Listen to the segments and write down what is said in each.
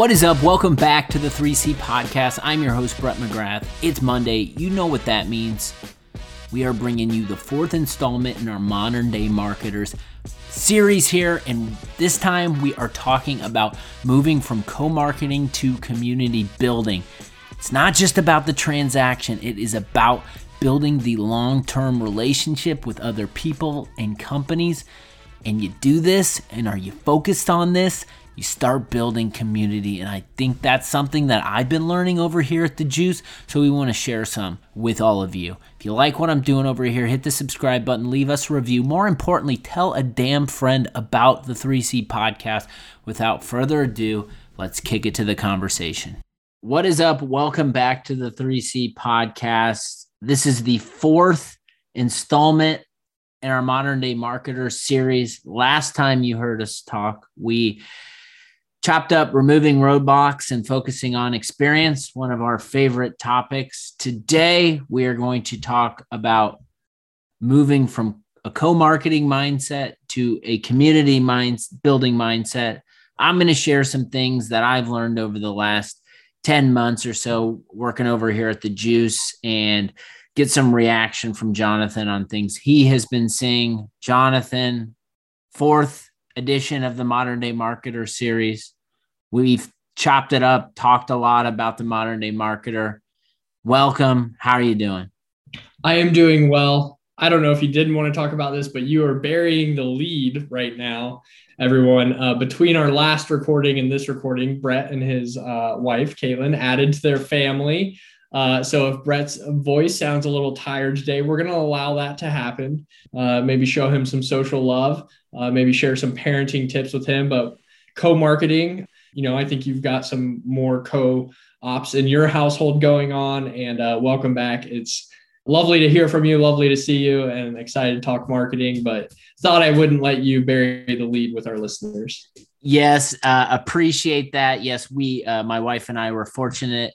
What is up? Welcome back to the 3C podcast. I'm your host, Brett McGrath. It's Monday. You know what that means. We are bringing you the fourth installment in our Modern Day Marketers series here. And this time we are talking about moving from co marketing to community building. It's not just about the transaction, it is about building the long term relationship with other people and companies. And you do this, and are you focused on this? You start building community. And I think that's something that I've been learning over here at The Juice. So we want to share some with all of you. If you like what I'm doing over here, hit the subscribe button, leave us a review. More importantly, tell a damn friend about the 3C podcast. Without further ado, let's kick it to the conversation. What is up? Welcome back to the 3C podcast. This is the fourth installment in our modern day marketers series. Last time you heard us talk, we chopped up removing roadblocks and focusing on experience, one of our favorite topics. Today, we are going to talk about moving from a co marketing mindset to a community mind building mindset. I'm going to share some things that I've learned over the last 10 months or so working over here at the Juice and get some reaction from Jonathan on things he has been seeing. Jonathan, fourth edition of the Modern Day Marketer series. We've chopped it up, talked a lot about the modern day marketer. Welcome. How are you doing? I am doing well. I don't know if you didn't want to talk about this, but you are burying the lead right now, everyone. Uh, between our last recording and this recording, Brett and his uh, wife, Caitlin, added to their family. Uh, so if Brett's voice sounds a little tired today, we're going to allow that to happen. Uh, maybe show him some social love, uh, maybe share some parenting tips with him. But co marketing, you know, I think you've got some more co ops in your household going on. And uh, welcome back. It's lovely to hear from you, lovely to see you, and excited to talk marketing. But thought I wouldn't let you bury the lead with our listeners. Yes, uh, appreciate that. Yes, we, uh, my wife and I, were fortunate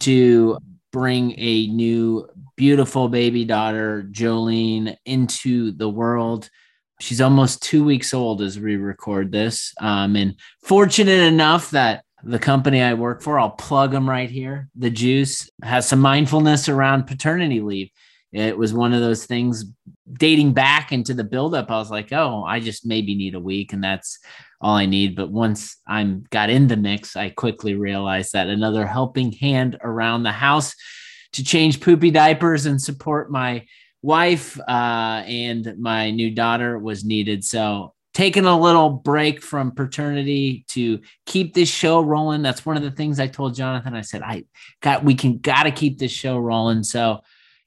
to bring a new beautiful baby daughter, Jolene, into the world. She's almost two weeks old as we record this. Um, and fortunate enough that the company I work for, I'll plug them right here. The Juice has some mindfulness around paternity leave. It was one of those things dating back into the buildup. I was like, oh, I just maybe need a week, and that's all I need. But once I'm got in the mix, I quickly realized that another helping hand around the house to change poopy diapers and support my wife uh, and my new daughter was needed. So taking a little break from paternity to keep this show rolling. That's one of the things I told Jonathan. I said, I got we can gotta keep this show rolling. So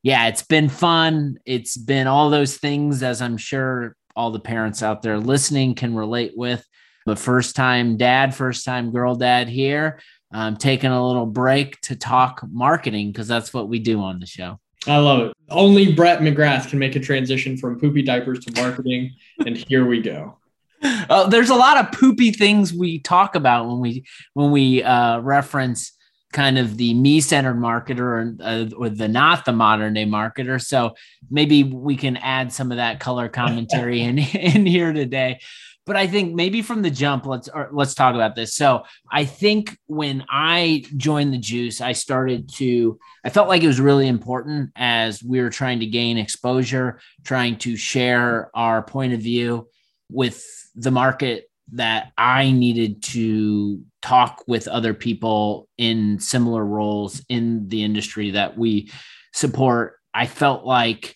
yeah, it's been fun. It's been all those things as I'm sure all the parents out there listening can relate with. But first time dad, first time girl dad here. I'm taking a little break to talk marketing because that's what we do on the show. I love it. Only Brett McGrath can make a transition from poopy diapers to marketing, and here we go. Uh, there's a lot of poopy things we talk about when we when we uh, reference kind of the me-centered marketer uh, or the not the modern day marketer. So maybe we can add some of that color commentary in in here today but I think maybe from the jump, let's let's talk about this. So I think when I joined the juice, I started to I felt like it was really important as we were trying to gain exposure, trying to share our point of view with the market that I needed to talk with other people in similar roles in the industry that we support. I felt like,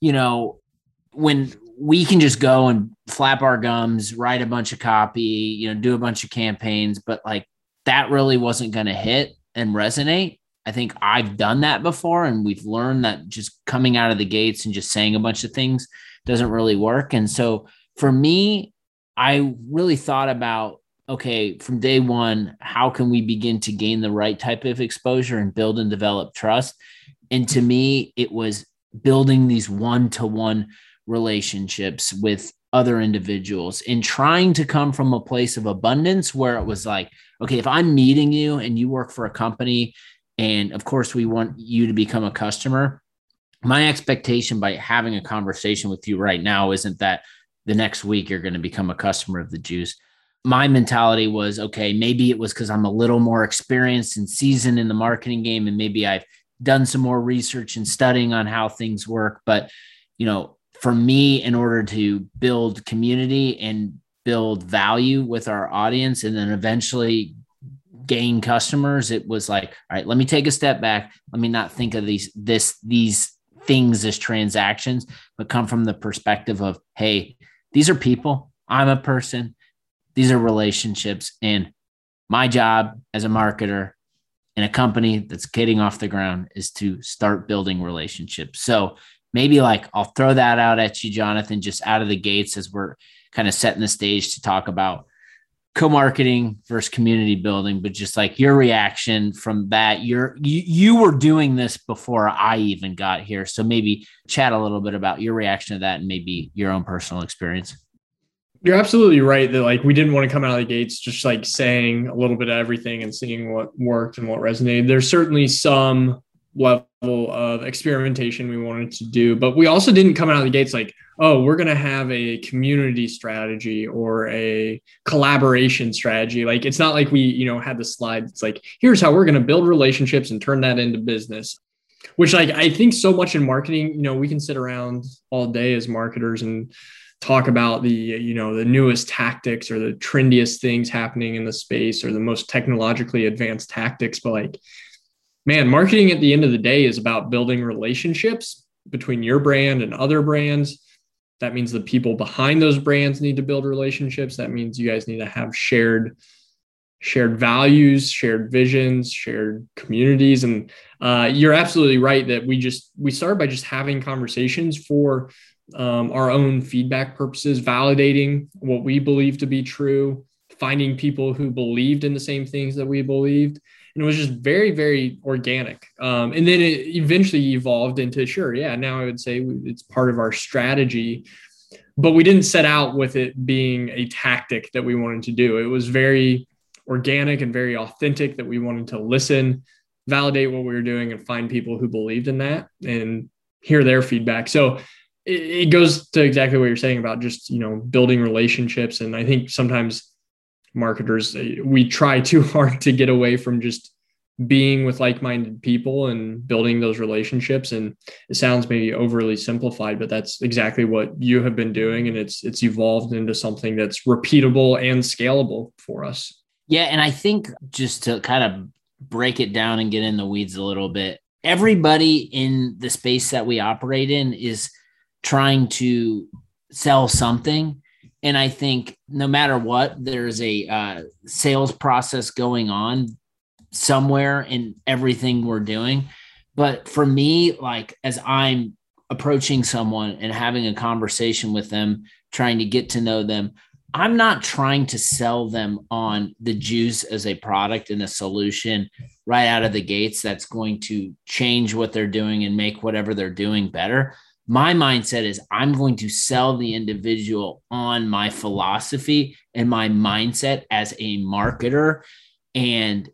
you know, when we can just go and flap our gums, write a bunch of copy, you know, do a bunch of campaigns, but like that really wasn't going to hit and resonate. I think I've done that before, and we've learned that just coming out of the gates and just saying a bunch of things doesn't really work. And so for me, I really thought about okay, from day one, how can we begin to gain the right type of exposure and build and develop trust? And to me, it was building these one to one relationships with other individuals and trying to come from a place of abundance where it was like, okay, if I'm meeting you and you work for a company, and of course, we want you to become a customer. My expectation by having a conversation with you right now isn't that the next week you're going to become a customer of the juice. my mentality was okay, maybe it was because I'm a little more experienced and seasoned in the marketing game, and maybe I've done some more research and studying on how things work. But, you know, for me, in order to build community and build value with our audience and then eventually gain customers, it was like, all right, let me take a step back. Let me not think of these, this, these things as transactions, but come from the perspective of, hey, these are people. I'm a person. These are relationships. And my job as a marketer in a company that's getting off the ground is to start building relationships. So maybe like I'll throw that out at you, Jonathan, just out of the gates as we're kind of setting the stage to talk about co-marketing versus community building but just like your reaction from that you're you, you were doing this before i even got here so maybe chat a little bit about your reaction to that and maybe your own personal experience you're absolutely right that like we didn't want to come out of the gates just like saying a little bit of everything and seeing what worked and what resonated. There's certainly some level of experimentation we wanted to do, but we also didn't come out of the gates like, oh, we're going to have a community strategy or a collaboration strategy. Like it's not like we, you know, had the slide. It's like, here's how we're going to build relationships and turn that into business. Which like I think so much in marketing, you know, we can sit around all day as marketers and talk about the you know the newest tactics or the trendiest things happening in the space or the most technologically advanced tactics but like man marketing at the end of the day is about building relationships between your brand and other brands that means the people behind those brands need to build relationships that means you guys need to have shared shared values shared visions shared communities and uh, you're absolutely right that we just we started by just having conversations for um, our own feedback purposes, validating what we believe to be true, finding people who believed in the same things that we believed. And it was just very, very organic. Um, and then it eventually evolved into sure, yeah, now I would say it's part of our strategy. But we didn't set out with it being a tactic that we wanted to do. It was very organic and very authentic that we wanted to listen, validate what we were doing, and find people who believed in that and hear their feedback. So it, goes to exactly what you're saying about just you know building relationships and i think sometimes marketers eh, we try too hard to get away from just being with like-minded people and building those relationships and it sounds maybe overly simplified but that's exactly what you have been doing and it's it's evolved into something that's repeatable and scalable for us yeah and i think just to kind of break it down and get in the weeds a little bit everybody in the space that we operate in is trying to sell something. And I think no matter what, there's a uh, sales process going on somewhere in everything we're doing. But for me, like as I'm approaching someone and having a conversation with them, trying to get to know them, I'm not trying to sell them on the juice as a product and a solution right out of the gates that's going to change what they're doing and make whatever they're doing better my mindset is I'm going to sell the individual on my philosophy and my mindset as a marketer. And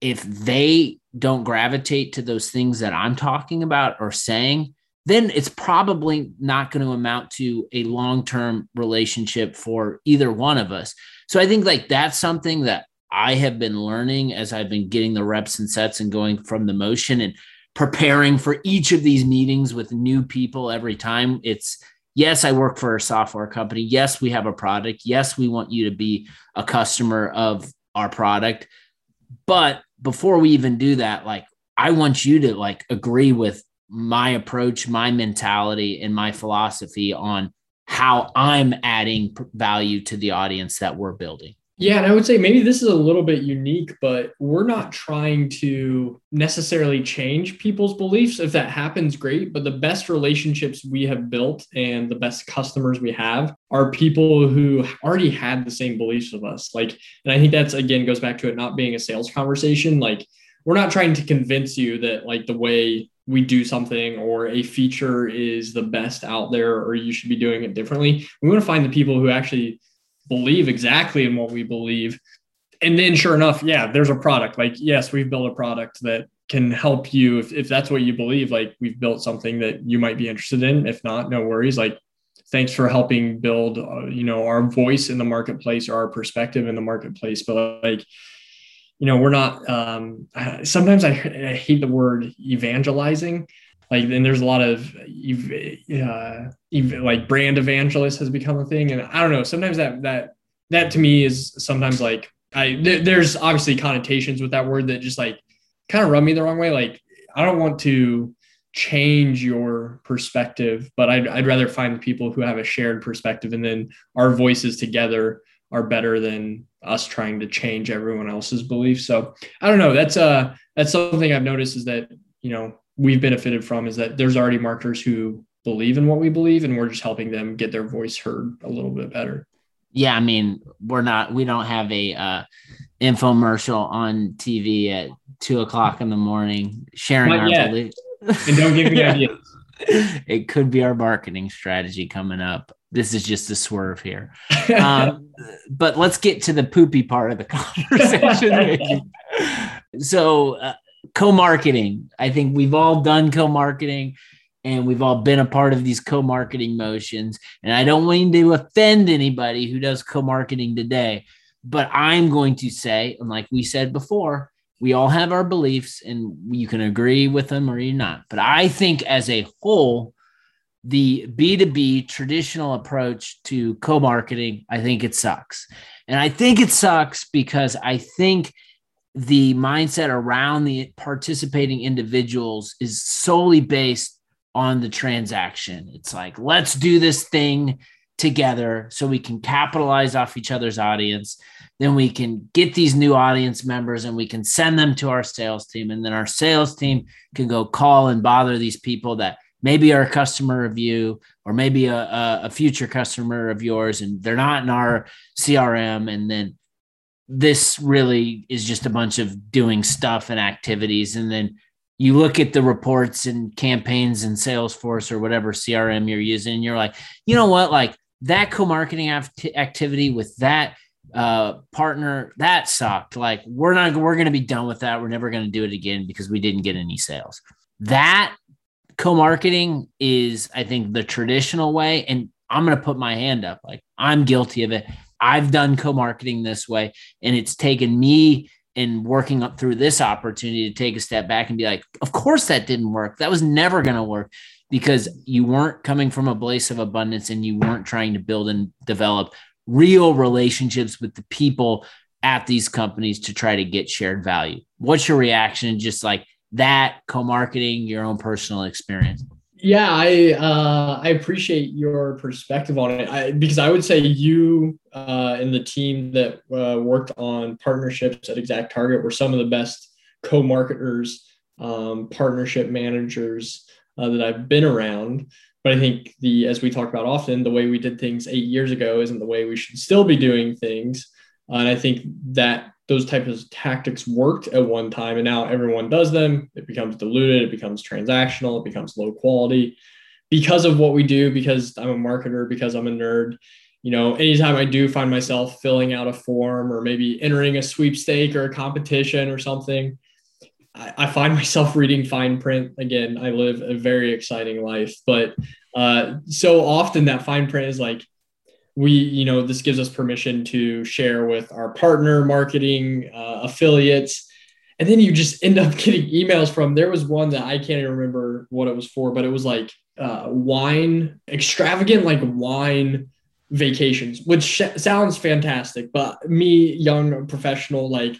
if they don't gravitate to those things that I'm talking about or saying, then it's probably not going to amount to a long term relationship for either one of us. So I think like that's something that I have been learning as I've been getting the reps and sets and going from the motion. And preparing for each of these meetings with new people every time. It's yes, I work for a software company. Yes, we have a product. Yes, we want you to be a customer of our product. But before we even do that, like I want you to like agree with my approach, my mentality, and my philosophy on how I'm adding value to the audience that we're building. Yeah, and I would say maybe this is a little bit unique, but we're not trying to necessarily change people's beliefs. If that happens, great. But the best relationships we have built and the best customers we have are people who already had the same beliefs of us. Like, and I think that's again goes back to it not being a sales conversation. Like, we're not trying to convince you that like the way we do something or a feature is the best out there or you should be doing it differently. We want to find the people who actually believe exactly in what we believe. And then sure enough, yeah, there's a product. Like, yes, we've built a product that can help you if, if that's what you believe. Like we've built something that you might be interested in. If not, no worries. Like thanks for helping build, uh, you know, our voice in the marketplace or our perspective in the marketplace. But like, you know, we're not, um, sometimes I, I hate the word evangelizing. Like, and there's a lot of, uh, like brand evangelist has become a thing. And I don't know, sometimes that, that, that to me is sometimes like, I, th- there's obviously connotations with that word that just like kind of rub me the wrong way. Like, I don't want to change your perspective, but I'd, I'd rather find people who have a shared perspective and then our voices together are better than us trying to change everyone else's beliefs. So I don't know. That's uh that's something I've noticed is that, you know, we've benefited from is that there's already marketers who believe in what we believe and we're just helping them get their voice heard a little bit better. Yeah, I mean, we're not we don't have a uh infomercial on TV at two o'clock in the morning sharing our beliefs. And don't give me ideas. It could be our marketing strategy coming up. This is just a swerve here. Um, but let's get to the poopy part of the conversation. so, uh, co marketing. I think we've all done co marketing and we've all been a part of these co-marketing motions and i don't mean to offend anybody who does co-marketing today but i'm going to say and like we said before we all have our beliefs and you can agree with them or you're not. But I think as a whole, the B2B traditional approach to co marketing, I think it sucks. And I think it sucks because I think the mindset around the participating individuals is solely based on the transaction. It's like, let's do this thing together so we can capitalize off each other's audience. Then we can get these new audience members and we can send them to our sales team. And then our sales team can go call and bother these people that maybe are a customer of you or maybe a, a future customer of yours and they're not in our crm and then this really is just a bunch of doing stuff and activities and then you look at the reports and campaigns and salesforce or whatever crm you're using you're like you know what like that co-marketing activity with that uh, partner that sucked. Like we're not we're going to be done with that. We're never going to do it again because we didn't get any sales. That co-marketing is I think the traditional way and I'm going to put my hand up like I'm guilty of it. I've done co-marketing this way and it's taken me in working up through this opportunity to take a step back and be like, of course that didn't work. That was never going to work because you weren't coming from a place of abundance and you weren't trying to build and develop real relationships with the people at these companies to try to get shared value. What's your reaction? Just like that co-marketing, your own personal experience. Yeah, I uh, I appreciate your perspective on it I, because I would say you uh, and the team that uh, worked on partnerships at ExactTarget were some of the best co-marketers, um, partnership managers uh, that I've been around. But I think the, as we talk about often, the way we did things eight years ago isn't the way we should still be doing things. Uh, and I think that those types of tactics worked at one time, and now everyone does them. It becomes diluted. It becomes transactional. It becomes low quality because of what we do. Because I'm a marketer. Because I'm a nerd. You know, anytime I do find myself filling out a form or maybe entering a sweepstake or a competition or something, I, find myself reading fine print again. I live a very exciting life, but uh, so often that fine print is like, we, you know, this gives us permission to share with our partner marketing uh, affiliates. And then you just end up getting emails from, there was one that I can't even remember what it was for, but it was like uh, wine, extravagant, like wine vacations, which sh- sounds fantastic. But me, young professional, like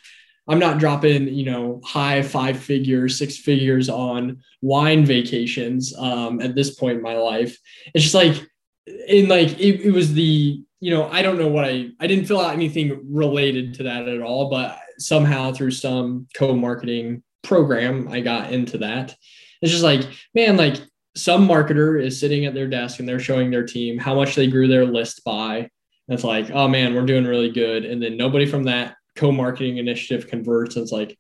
I'm not dropping, you know, high five figures, six figures on wine vacations um, at this point in my life. It's just like, in like, it, it was the, you know, I don't know what I, I didn't fill out anything related to that at all, but somehow through some co-marketing program, I got into that. It's just like, man, like some marketer is sitting at their desk and they're showing their team how much they grew their list by. And it's like, oh man, we're doing really good. And then nobody from that co-marketing initiative converts. and it's like,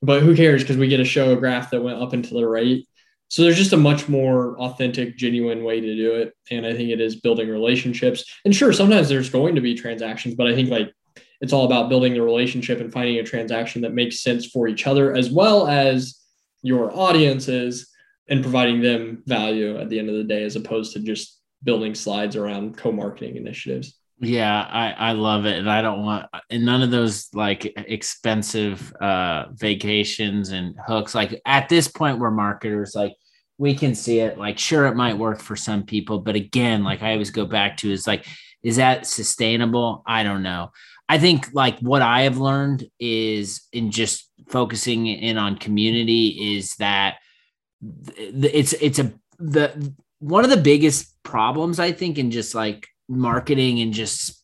but who cares? Because we get to show a graph that went up and to the right. So there's just a much more authentic, genuine way to do it. And I think it is building relationships. And sure, sometimes there's going to be transactions, but I think like it's all about building the relationship and finding a transaction that makes sense for each other as well as your audiences and providing them value at the end of the day, as opposed to just building slides around co-marketing initiatives. Yeah, I, I love it. And I don't want and none of those like expensive uh vacations and hooks. Like at this point we're marketers, like we can see it. Like, sure, it might work for some people, but again, like I always go back to is like, is that sustainable? I don't know. I think like what I have learned is in just focusing in on community is that it's it's a the one of the biggest problems I think in just like marketing and just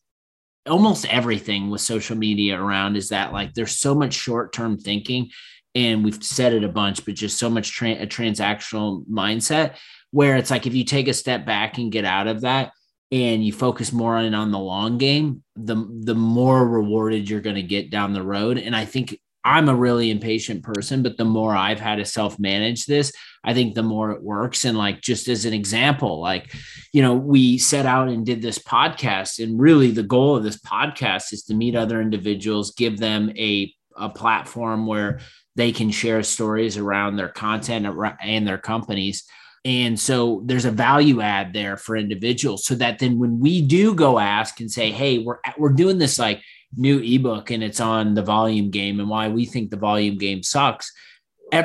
almost everything with social media around is that like there's so much short-term thinking and we've said it a bunch but just so much tra- a transactional mindset where it's like if you take a step back and get out of that and you focus more on on the long game the the more rewarded you're going to get down the road and i think I'm a really impatient person, but the more I've had to self manage this, I think the more it works. And like, just as an example, like, you know, we set out and did this podcast. And really, the goal of this podcast is to meet other individuals, give them a, a platform where they can share stories around their content and their companies. And so there's a value add there for individuals so that then when we do go ask and say, hey, we're, we're doing this like, new ebook and it's on the volume game and why we think the volume game sucks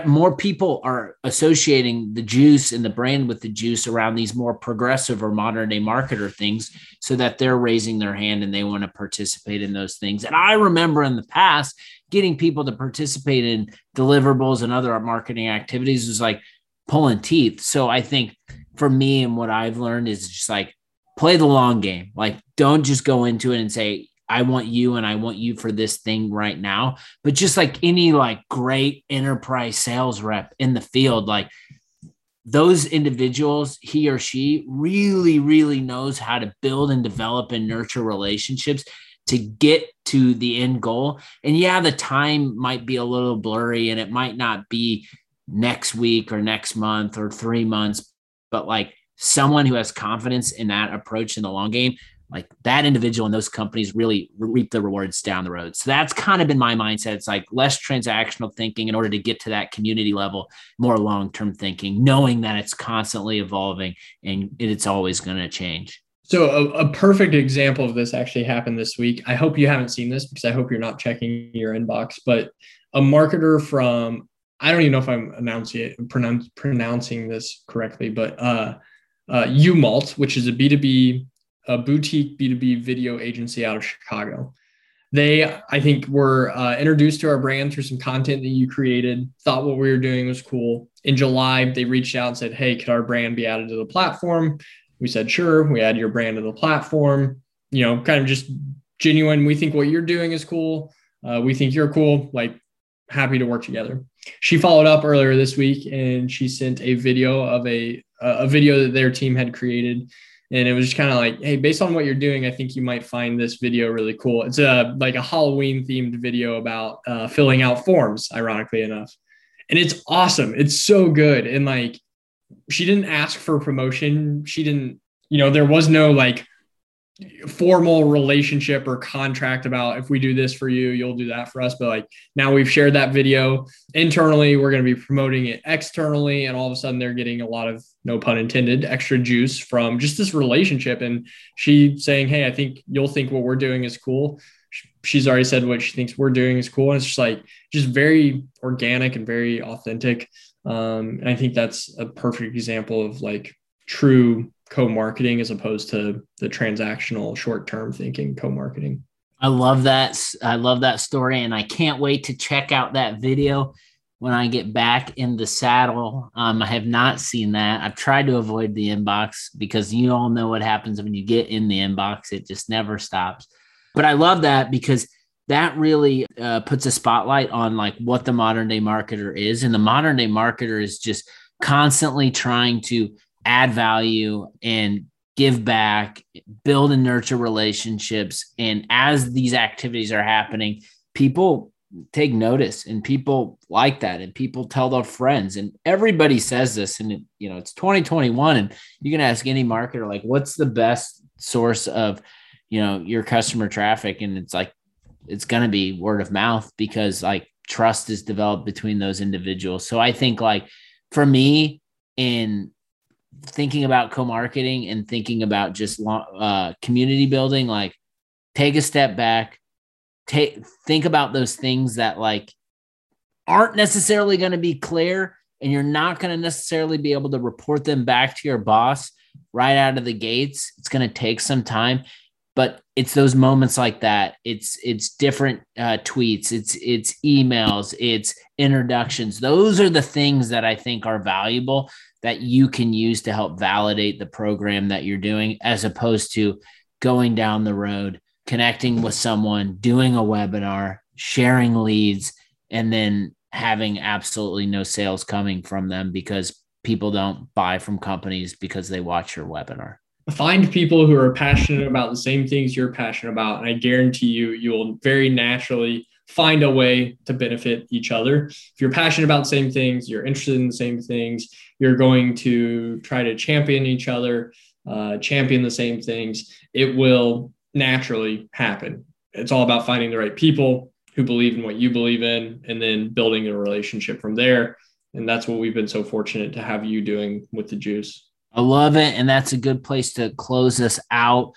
more people are associating the juice and the brand with the juice around these more progressive or modern day marketer things so that they're raising their hand and they want to participate in those things. And I remember in the past getting people to participate in deliverables and other marketing activities was like pulling teeth. So I think for me and what I've learned is just like play the long game. Like don't just go into it and say, I want you and I want you for this thing right now. But just like any like great enterprise sales rep in the field, like those individuals, he or she really, really knows how to build and develop and nurture relationships to get to the end goal. And yeah, the time might be a little blurry and it might not be next week or next month or three months, but like someone who has confidence in that approach in the long game like that individual and those companies really reap the rewards down the road. So that's kind of been my mindset. It's like less transactional thinking in order to get to that community level, more long term thinking, knowing that it's constantly evolving and it's always going to change. So a, a, perfect example of this actually happened this week. I hope you haven't seen this because I hope you're not checking your inbox. But a marketer from I don't even know if I'm announcing it, pronounce, pronouncing this correctly, but uh, uh, Umault, which is a B2B a boutique B2B video agency out of Chicago. They, I think, were uh, introduced to our brand through some content that you created, thought what we were doing was cool. In July, they reached out and said, Hey, could our brand be added to the platform? We said, Sure. We add your brand to the platform. You know, kind of just genuine. We think what you're doing is cool. Uh, we think you're cool. Like, happy to work together. She followed up earlier this week and she sent a video of a a video that their team had created and it was just kind of like hey based on what you're doing i think you might find this video really cool it's a like a halloween themed video about uh, filling out forms ironically enough and it's awesome it's so good and like she didn't ask for promotion she didn't you know there was no like formal relationship or contract about if we do this for you, you'll do that for us. But like now we've shared that video internally, we're going to be promoting it externally, and all of a sudden they're getting a lot of no pun intended extra juice from just this relationship. And she saying, Hey, I think you'll think what we're doing is cool. She's already said what she thinks we're doing is cool. And it's just like just very organic and very authentic. Um, and I think that's a perfect example of like true co-marketing as opposed to the transactional short-term thinking co-marketing. I love that. I love that story, and I can't wait to check out that video when I get back in the saddle. Um, I have not seen that. I've tried to avoid the inbox because you all know what happens when you get in the inbox; it just never stops. But I love that because that really uh, puts a spotlight on like what the modern day marketer is, and the modern day marketer is just constantly trying to add value and give back, build and nurture relationships. And as these activities are happening, people take notice and people like that and people tell their friends and everybody says this and you know it's 2021 and you can ask any marketer like what's the best source of you know your customer traffic and it's like it's going to be word of mouth because like trust is developed between those individuals so i think like for me in thinking about co-marketing and thinking about just uh, community building, like take a step back, take think about those things that like aren't necessarily going to be clear and you're not going to necessarily be able to report them back to your boss right out of the gates. It's going to take some time, but it's those moments like that. It's it's different uh, tweets, it's it's emails, it's introductions. Those are the things that I think are valuable that you can use to help validate the program that you're doing, as opposed to going down the road, connecting with someone, doing a webinar, sharing leads, and then having absolutely no sales coming from them because people don't buy from companies because they watch your webinar. Find people who are passionate about the same things you're passionate about. And I guarantee you, you'll very naturally find a way to benefit each other. If you're passionate about the same things, you're interested in the same things, you're going to try to champion each other, uh, champion the same things. It will naturally happen. It's all about finding the right people, who believe in what you believe in and then building a relationship from there and that's what we've been so fortunate to have you doing with the juice i love it and that's a good place to close us out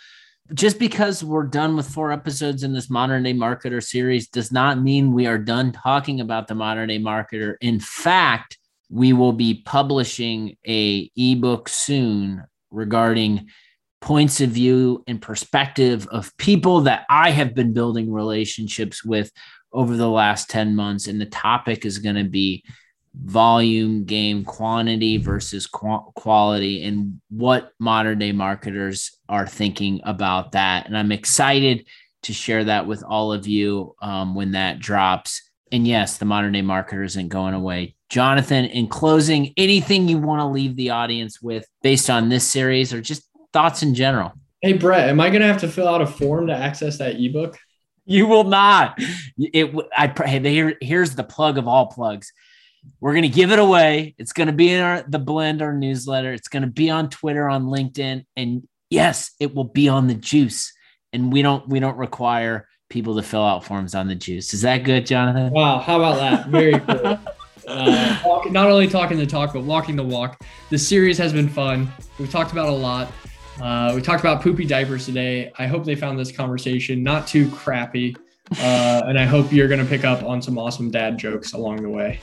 just because we're done with four episodes in this modern day marketer series does not mean we are done talking about the modern day marketer in fact we will be publishing a ebook soon regarding points of view and perspective of people that I have been building relationships with over the last 10 months. And the topic is going to be volume game quantity versus qu- quality and what modern day marketers are thinking about that. And I'm excited to share that with all of you um, when that drops. And yes, the modern day marketer isn't going away. Jonathan, in closing, anything you want to leave the audience with based on this series or just thoughts in general. Hey, Brett, am I going to have to fill out a form to access that ebook? You will not. It. I. Hey, here, here's the plug of all plugs. We're going to give it away. It's going to be in our the blend our newsletter. It's going to be on Twitter, on LinkedIn, and yes, it will be on the juice. And we don't we don't require people to fill out forms on the juice. Is that good, Jonathan? Wow, how about that? Very cool. uh, walk, not only talking the talk, but walking the walk. The series has been fun. We've talked about a lot. Uh, we talked about poopy diapers today. I hope they found this conversation not too crappy. Uh, and I hope you're going to pick up on some awesome dad jokes along the way.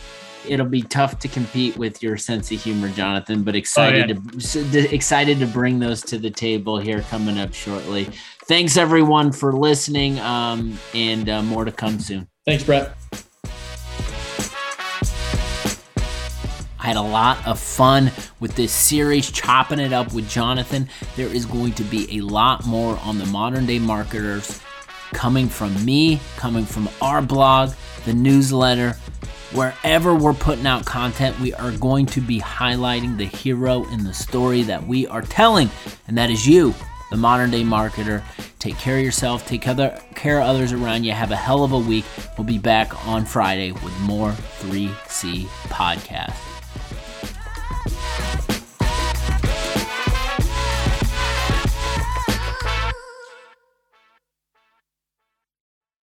It'll be tough to compete with your sense of humor, Jonathan, but excited oh, yeah. to excited to bring those to the table here coming up shortly. Thanks everyone for listening, um, and uh, more to come soon. Thanks, Brett. I had a lot of fun with this series, chopping it up with Jonathan. There is going to be a lot more on the modern day marketers coming from me, coming from our blog, the newsletter. Wherever we're putting out content, we are going to be highlighting the hero in the story that we are telling, and that is you, the modern day marketer. Take care of yourself, take care of others around you. Have a hell of a week. We'll be back on Friday with more 3C podcast.